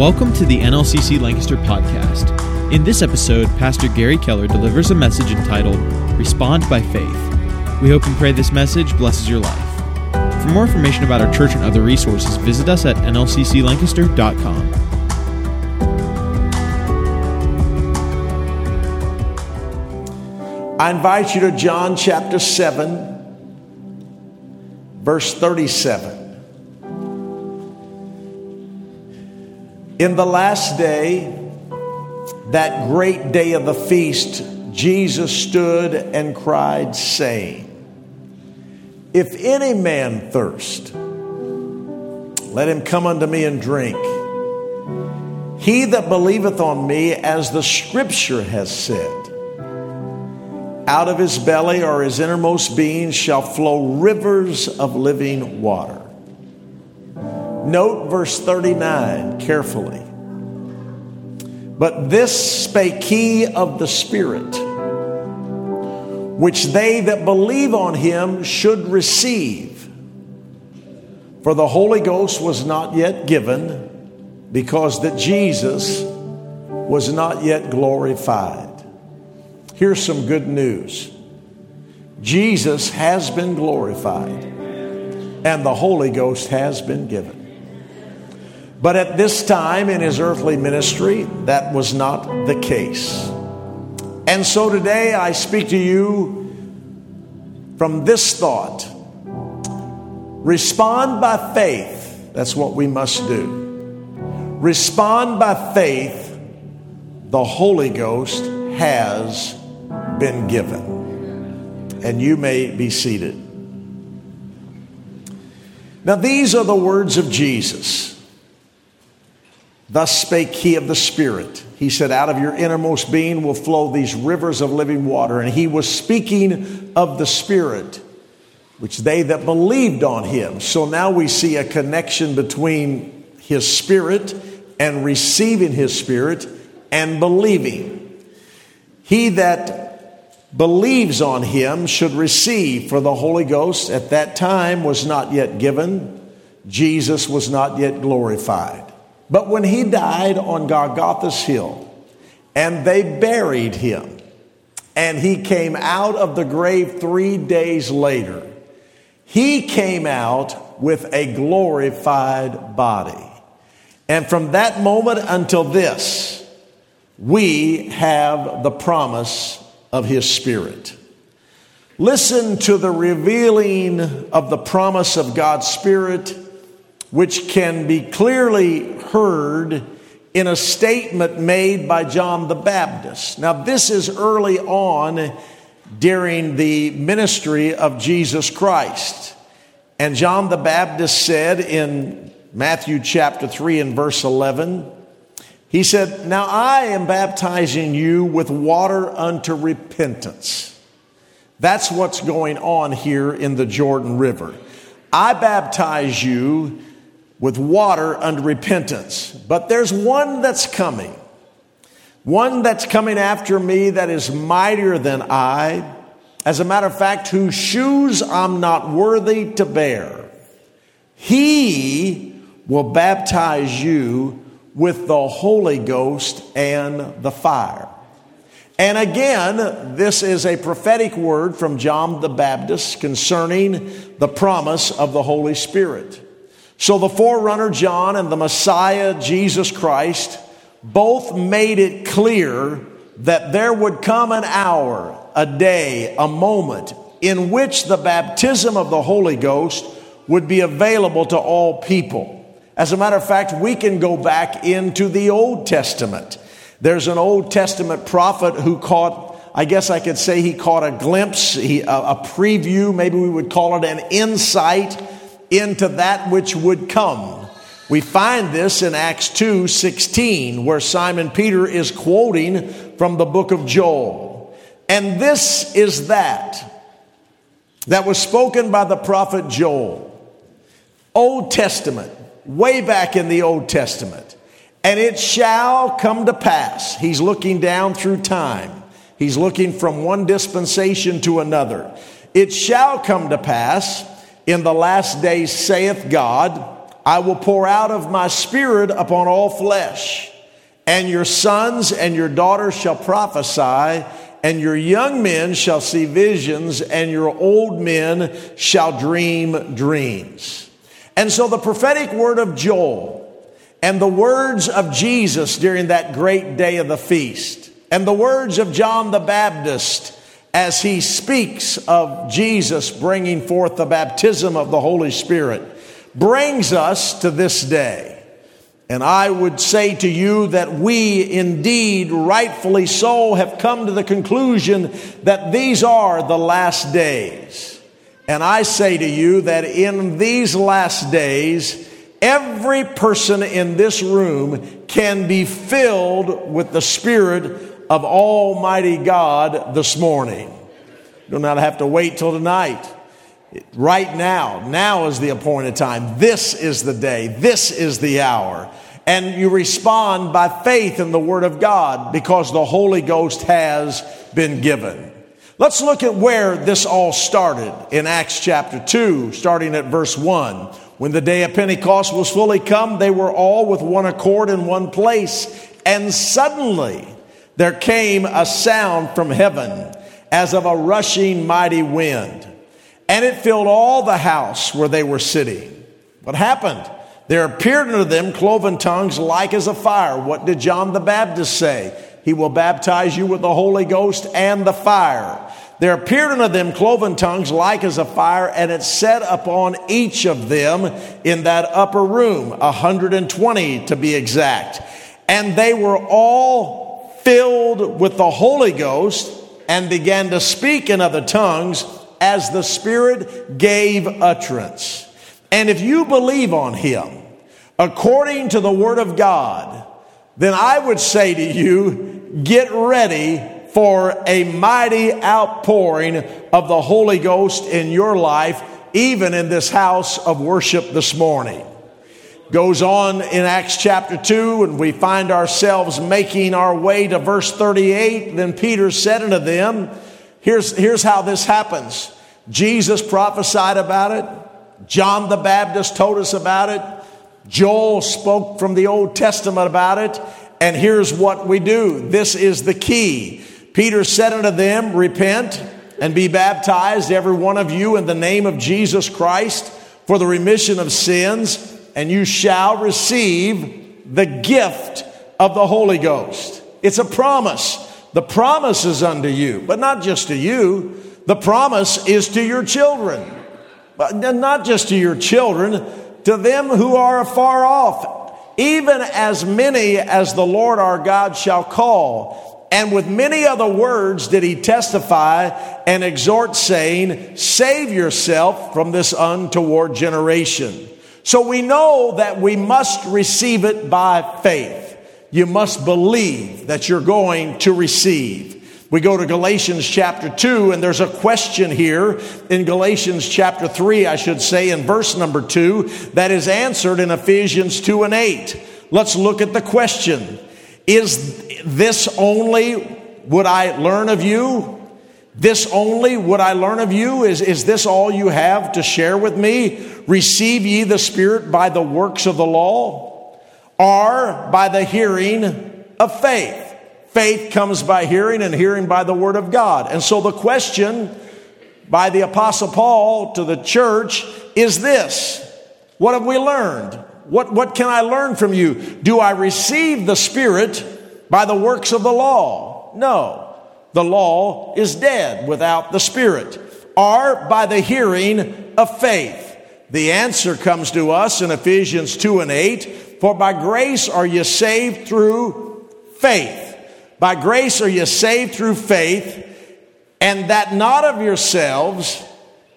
Welcome to the NLCC Lancaster podcast. In this episode, Pastor Gary Keller delivers a message entitled Respond by Faith. We hope and pray this message blesses your life. For more information about our church and other resources, visit us at nlcclancaster.com. I invite you to John chapter 7, verse 37. In the last day, that great day of the feast, Jesus stood and cried, saying, If any man thirst, let him come unto me and drink. He that believeth on me, as the scripture has said, out of his belly or his innermost being shall flow rivers of living water. Note verse 39 carefully. But this spake he of the Spirit, which they that believe on him should receive. For the Holy Ghost was not yet given, because that Jesus was not yet glorified. Here's some good news Jesus has been glorified, and the Holy Ghost has been given. But at this time in his earthly ministry, that was not the case. And so today I speak to you from this thought respond by faith. That's what we must do. Respond by faith. The Holy Ghost has been given. And you may be seated. Now, these are the words of Jesus. Thus spake he of the Spirit. He said, Out of your innermost being will flow these rivers of living water. And he was speaking of the Spirit, which they that believed on him. So now we see a connection between his Spirit and receiving his Spirit and believing. He that believes on him should receive, for the Holy Ghost at that time was not yet given. Jesus was not yet glorified. But when he died on Golgotha's hill, and they buried him, and he came out of the grave three days later, he came out with a glorified body. And from that moment until this, we have the promise of his spirit. Listen to the revealing of the promise of God's spirit, which can be clearly heard in a statement made by John the Baptist. Now, this is early on during the ministry of Jesus Christ. And John the Baptist said in Matthew chapter 3 and verse 11, he said, Now I am baptizing you with water unto repentance. That's what's going on here in the Jordan River. I baptize you with water unto repentance. But there's one that's coming, one that's coming after me that is mightier than I. As a matter of fact, whose shoes I'm not worthy to bear. He will baptize you with the Holy Ghost and the fire. And again, this is a prophetic word from John the Baptist concerning the promise of the Holy Spirit. So the forerunner John and the Messiah Jesus Christ both made it clear that there would come an hour, a day, a moment in which the baptism of the Holy Ghost would be available to all people. As a matter of fact, we can go back into the Old Testament. There's an Old Testament prophet who caught, I guess I could say he caught a glimpse, he, a, a preview, maybe we would call it an insight into that which would come. We find this in Acts 2 16, where Simon Peter is quoting from the book of Joel. And this is that that was spoken by the prophet Joel. Old Testament way back in the Old Testament. And it shall come to pass. He's looking down through time. He's looking from one dispensation to another. It shall come to pass in the last days, saith God, I will pour out of my spirit upon all flesh, and your sons and your daughters shall prophesy, and your young men shall see visions, and your old men shall dream dreams. And so the prophetic word of Joel and the words of Jesus during that great day of the feast, and the words of John the Baptist as he speaks of Jesus bringing forth the baptism of the Holy Spirit, brings us to this day. And I would say to you that we indeed, rightfully so, have come to the conclusion that these are the last days. And I say to you that in these last days, every person in this room can be filled with the Spirit of Almighty God this morning. Do not have to wait till tonight. Right now, now is the appointed time. This is the day. This is the hour. And you respond by faith in the Word of God because the Holy Ghost has been given. Let's look at where this all started in Acts chapter 2, starting at verse 1. When the day of Pentecost was fully come, they were all with one accord in one place. And suddenly, there came a sound from heaven as of a rushing mighty wind, and it filled all the house where they were sitting. What happened? There appeared unto them cloven tongues like as a fire. What did John the Baptist say? He will baptize you with the Holy Ghost and the fire. There appeared unto them cloven tongues like as a fire, and it set upon each of them in that upper room, a hundred and twenty to be exact. And they were all filled with the Holy Ghost and began to speak in other tongues as the Spirit gave utterance. And if you believe on Him according to the Word of God, then I would say to you, get ready for a mighty outpouring of the Holy Ghost in your life, even in this house of worship this morning goes on in Acts chapter 2, and we find ourselves making our way to verse 38. Then Peter said unto them, Here's, here's how this happens Jesus prophesied about it, John the Baptist told us about it, Joel spoke from the Old Testament about it, and here's what we do. This is the key. Peter said unto them, Repent and be baptized, every one of you, in the name of Jesus Christ for the remission of sins and you shall receive the gift of the Holy Ghost. It's a promise. The promise is unto you, but not just to you. The promise is to your children, but not just to your children, to them who are afar off, even as many as the Lord our God shall call. And with many other words did he testify and exhort, saying, Save yourself from this untoward generation. So we know that we must receive it by faith. You must believe that you're going to receive. We go to Galatians chapter 2, and there's a question here in Galatians chapter 3, I should say, in verse number 2, that is answered in Ephesians 2 and 8. Let's look at the question Is this only would I learn of you? This only would I learn of you? Is, is this all you have to share with me? Receive ye the Spirit by the works of the law or by the hearing of faith? Faith comes by hearing and hearing by the word of God. And so the question by the apostle Paul to the church is this. What have we learned? What, what can I learn from you? Do I receive the Spirit by the works of the law? No. The law is dead without the Spirit, or by the hearing of faith. The answer comes to us in Ephesians 2 and 8 For by grace are you saved through faith. By grace are you saved through faith, and that not of yourselves,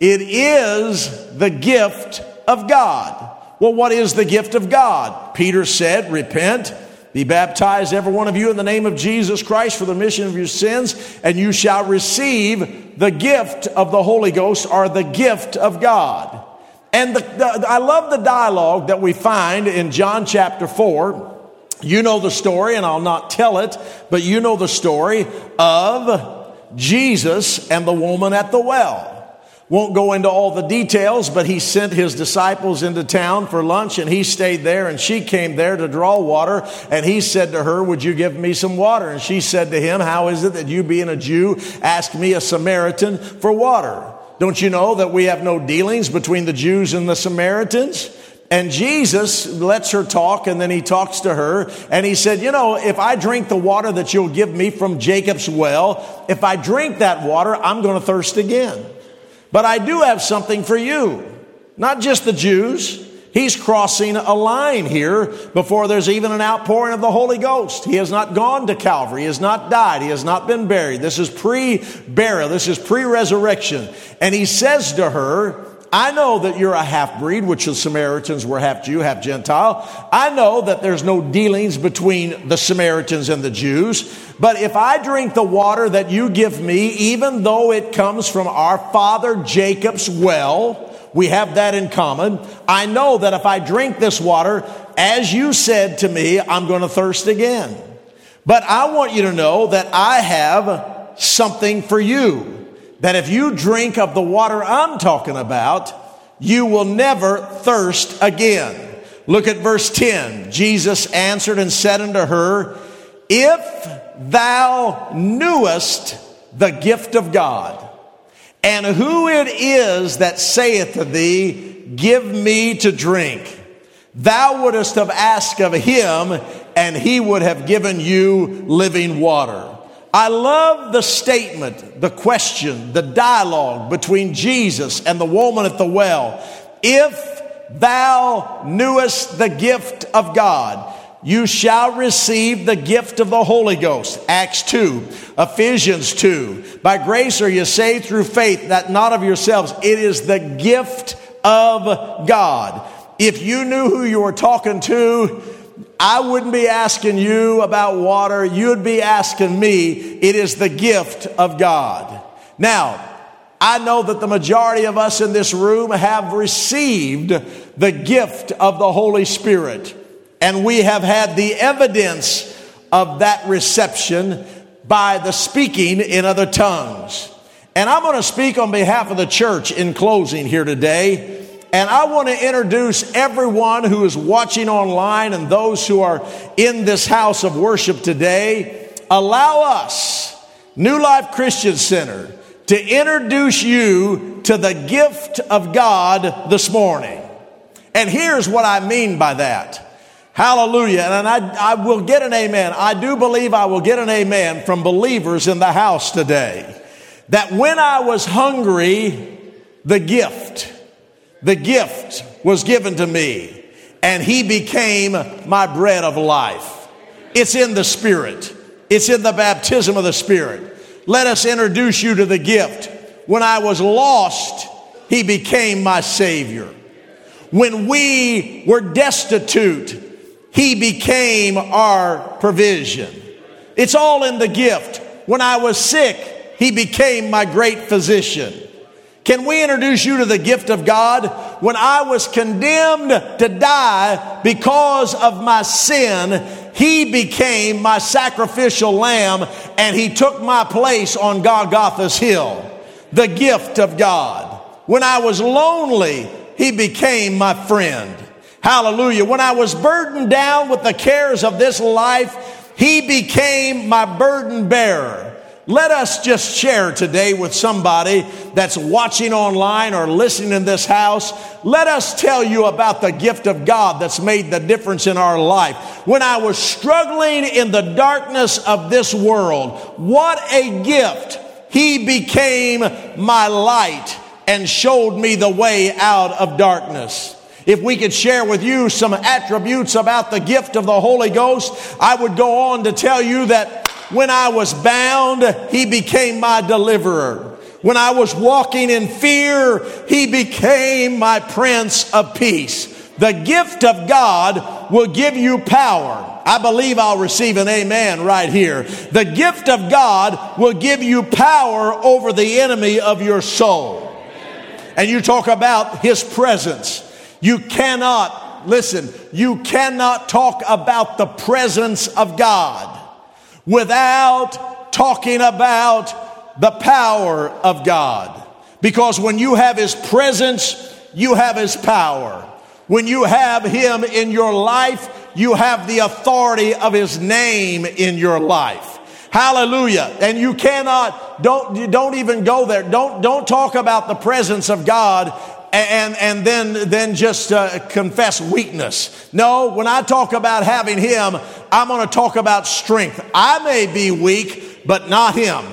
it is the gift of God. Well, what is the gift of God? Peter said, Repent be baptized, every one of you, in the name of Jesus Christ for the remission of your sins, and you shall receive the gift of the Holy Ghost or the gift of God. And the, the, I love the dialogue that we find in John chapter 4. You know the story, and I'll not tell it, but you know the story of Jesus and the woman at the well. Won't go into all the details, but he sent his disciples into town for lunch and he stayed there and she came there to draw water and he said to her, would you give me some water? And she said to him, how is it that you being a Jew ask me a Samaritan for water? Don't you know that we have no dealings between the Jews and the Samaritans? And Jesus lets her talk and then he talks to her and he said, you know, if I drink the water that you'll give me from Jacob's well, if I drink that water, I'm going to thirst again. But I do have something for you. Not just the Jews. He's crossing a line here before there's even an outpouring of the Holy Ghost. He has not gone to Calvary. He has not died. He has not been buried. This is pre-burial. This is pre-resurrection. And he says to her, I know that you're a half breed, which the Samaritans were half Jew, half Gentile. I know that there's no dealings between the Samaritans and the Jews. But if I drink the water that you give me, even though it comes from our father Jacob's well, we have that in common. I know that if I drink this water, as you said to me, I'm going to thirst again. But I want you to know that I have something for you that if you drink of the water I'm talking about, you will never thirst again. Look at verse 10. Jesus answered and said unto her, If thou knewest the gift of God, and who it is that saith to thee, Give me to drink, thou wouldst have asked of him, and he would have given you living water. I love the statement, the question, the dialogue between Jesus and the woman at the well. If thou knewest the gift of God, you shall receive the gift of the Holy Ghost. Acts 2, Ephesians 2. By grace are you saved through faith, that not of yourselves. It is the gift of God. If you knew who you were talking to, I wouldn't be asking you about water. You'd be asking me. It is the gift of God. Now, I know that the majority of us in this room have received the gift of the Holy Spirit, and we have had the evidence of that reception by the speaking in other tongues. And I'm going to speak on behalf of the church in closing here today. And I want to introduce everyone who is watching online and those who are in this house of worship today. Allow us, New Life Christian Center, to introduce you to the gift of God this morning. And here's what I mean by that. Hallelujah. And I, I will get an amen. I do believe I will get an amen from believers in the house today. That when I was hungry, the gift the gift was given to me and he became my bread of life. It's in the Spirit. It's in the baptism of the Spirit. Let us introduce you to the gift. When I was lost, he became my Savior. When we were destitute, he became our provision. It's all in the gift. When I was sick, he became my great physician. Can we introduce you to the gift of God? When I was condemned to die because of my sin, He became my sacrificial lamb and He took my place on Golgotha's hill. The gift of God. When I was lonely, He became my friend. Hallelujah. When I was burdened down with the cares of this life, He became my burden bearer. Let us just share today with somebody that's watching online or listening in this house. Let us tell you about the gift of God that's made the difference in our life. When I was struggling in the darkness of this world, what a gift. He became my light and showed me the way out of darkness. If we could share with you some attributes about the gift of the Holy Ghost, I would go on to tell you that when I was bound, he became my deliverer. When I was walking in fear, he became my prince of peace. The gift of God will give you power. I believe I'll receive an amen right here. The gift of God will give you power over the enemy of your soul. And you talk about his presence. You cannot, listen, you cannot talk about the presence of God without talking about the power of God. Because when you have His presence, you have His power. When you have Him in your life, you have the authority of His name in your life. Hallelujah. And you cannot, don't, don't even go there. Don't, don't talk about the presence of God and, and then, then just uh, confess weakness. No, when I talk about having Him, I'm going to talk about strength. I may be weak, but not Him.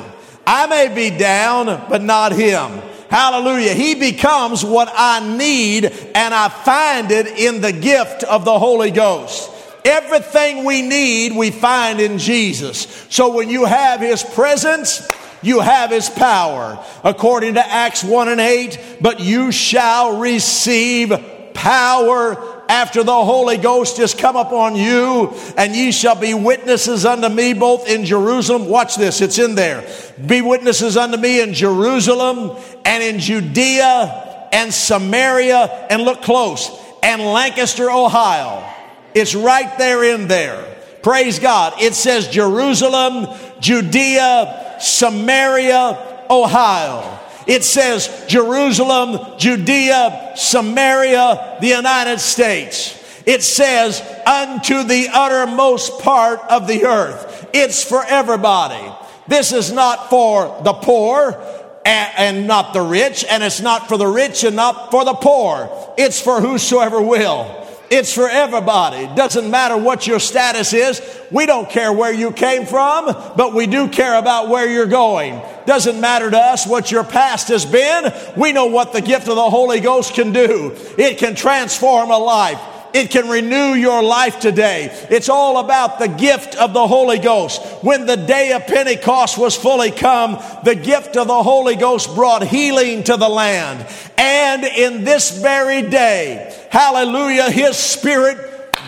I may be down, but not Him. Hallelujah. He becomes what I need, and I find it in the gift of the Holy Ghost. Everything we need, we find in Jesus. So when you have His presence, you have His power. According to Acts 1 and 8, but you shall receive power after the Holy Ghost has come upon you, and ye shall be witnesses unto me both in Jerusalem. Watch this, it's in there. Be witnesses unto me in Jerusalem and in Judea and Samaria, and look close, and Lancaster, Ohio. It's right there in there. Praise God. It says Jerusalem, Judea, Samaria, Ohio. It says Jerusalem, Judea, Samaria, the United States. It says unto the uttermost part of the earth. It's for everybody. This is not for the poor and, not the rich, and it's not for the rich and not for the poor. It's for whosoever will. It's for everybody. Doesn't matter what your status is. We don't care where you came from, but we do care about where you're going. Doesn't matter to us what your past has been. We know what the gift of the Holy Ghost can do. It can transform a life. It can renew your life today. It's all about the gift of the Holy Ghost. When the day of Pentecost was fully come, the gift of the Holy Ghost brought healing to the land. And in this very day, hallelujah, His Spirit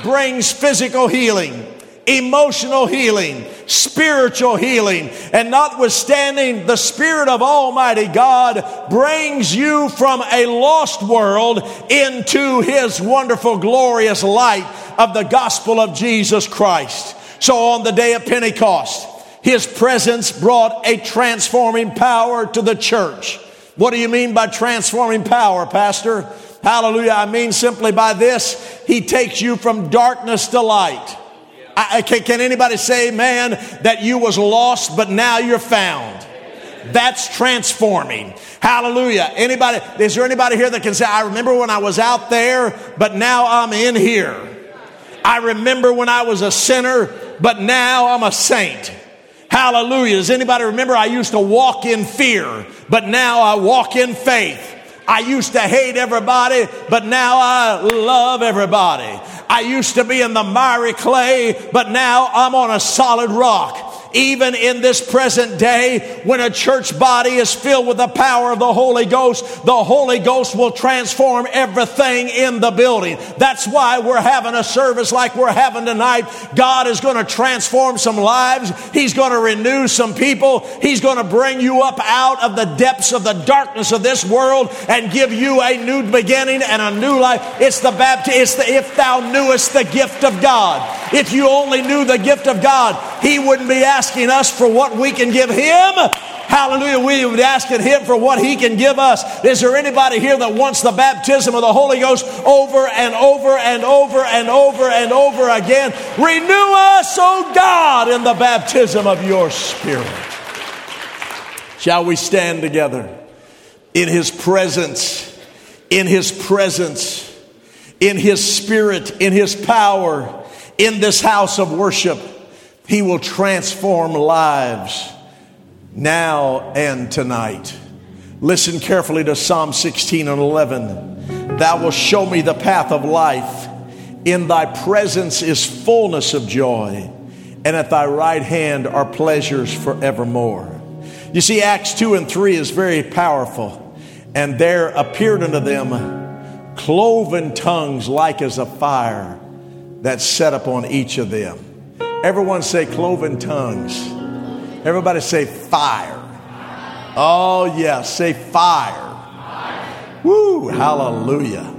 brings physical healing emotional healing, spiritual healing. And notwithstanding, the Spirit of Almighty God brings you from a lost world into His wonderful, glorious light of the gospel of Jesus Christ. So on the day of Pentecost, His presence brought a transforming power to the church. What do you mean by transforming power, Pastor? Hallelujah. I mean simply by this, He takes you from darkness to light. I, can, can anybody say, man, that you was lost, but now you're found? That's transforming. Hallelujah. Anybody, is there anybody here that can say, I remember when I was out there, but now I'm in here? I remember when I was a sinner, but now I'm a saint. Hallelujah. Does anybody remember I used to walk in fear, but now I walk in faith? I used to hate everybody, but now I love everybody. I used to be in the miry clay, but now I'm on a solid rock even in this present day, when a church body is filled with the power of the Holy Ghost, the Holy Ghost will transform everything in the building. That's why we're having a service like we're having tonight. God is going to transform some lives. He's going to renew some people. He's going to bring you up out of the depths of the darkness of this world and give you a new beginning and a new life. It's the baptism. It's the if thou knewest the gift of God. If you only knew the gift of God, He wouldn't be asking asking us for what we can give Him. Hallelujah. We would asking Him for what He can give us. Is there anybody here that wants the baptism of the Holy Ghost over and over and over and over and over again? Renew us, O God, in the baptism of your Spirit. Shall we stand together in His presence, in His presence, in His Spirit, in His power, in this house of worship? He will transform lives now and tonight. Listen carefully to Psalm 16 and 11. Thou wilt show me the path of life. In thy presence is fullness of joy, and at thy right hand are pleasures forevermore. You see, Acts 2 and 3 is very powerful. And there appeared unto them cloven tongues like as a fire that set upon each of them. Everyone say cloven tongues. Everybody say fire. Oh, yeah, say fire. Woo, hallelujah.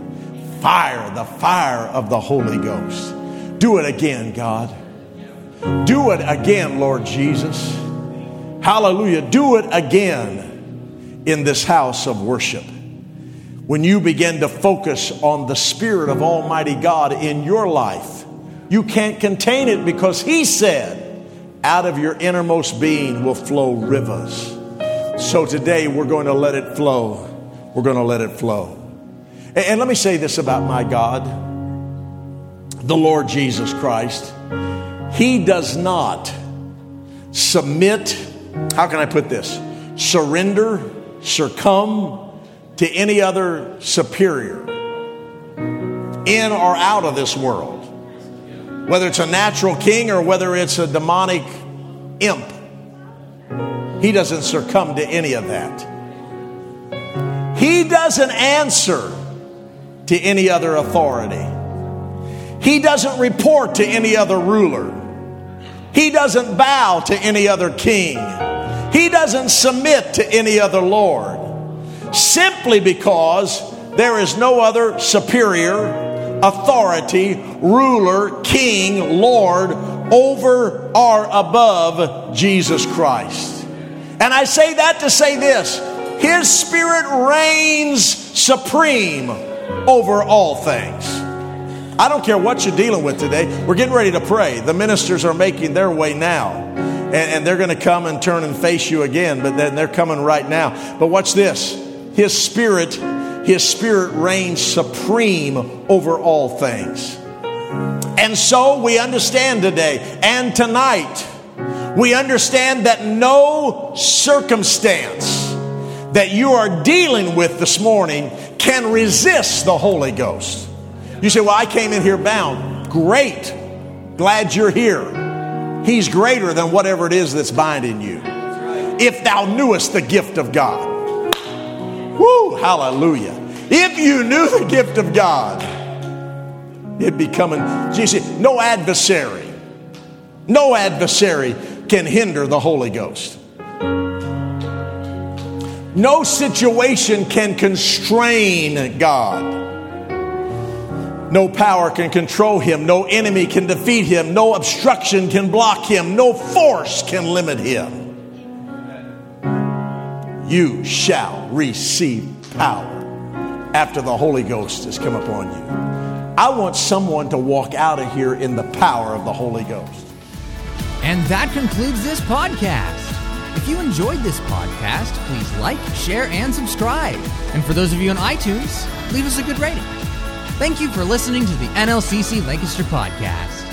Fire, the fire of the Holy Ghost. Do it again, God. Do it again, Lord Jesus. Hallelujah. Do it again in this house of worship. When you begin to focus on the Spirit of Almighty God in your life, you can't contain it because He said, out of your innermost being will flow rivers. So today we're going to let it flow. We're going to let it flow. And let me say this about my God, the Lord Jesus Christ. He does not submit, how can I put this? Surrender, succumb to any other superior in or out of this world. Whether it's a natural king or whether it's a demonic imp, he doesn't succumb to any of that. He doesn't answer to any other authority. He doesn't report to any other ruler. He doesn't bow to any other king. He doesn't submit to any other Lord simply because there is no other superior, authority, ruler, king, Lord over or above Jesus Christ. And I say that to say this His Spirit reigns supreme over all things. I don't care what you're dealing with today. We're getting ready to pray. The ministers are making their way now. And, and they're going to come and turn and face you again, but then they're coming right now. But watch this. His spirit, his spirit reigns supreme over all things. And so we understand today and tonight, we understand that no circumstance that you are dealing with this morning can resist the Holy Ghost. You say, Well, I came in here bound. Great. Glad you're here. He's greater than whatever it is that's binding you. If thou knewest the gift of God. Woo, hallelujah. If you knew the gift of God, it'd be coming. See, no adversary, no adversary can hinder the Holy Ghost. No situation can constrain God. No power can control him. No enemy can defeat him. No obstruction can block him. No force can limit him. You shall receive power after the Holy Ghost has come upon you. I want someone to walk out of here in the power of the Holy Ghost. And that concludes this podcast. If you enjoyed this podcast, please like, share, and subscribe. And for those of you on iTunes, leave us a good rating. Thank you for listening to the NLCC Lancaster podcast.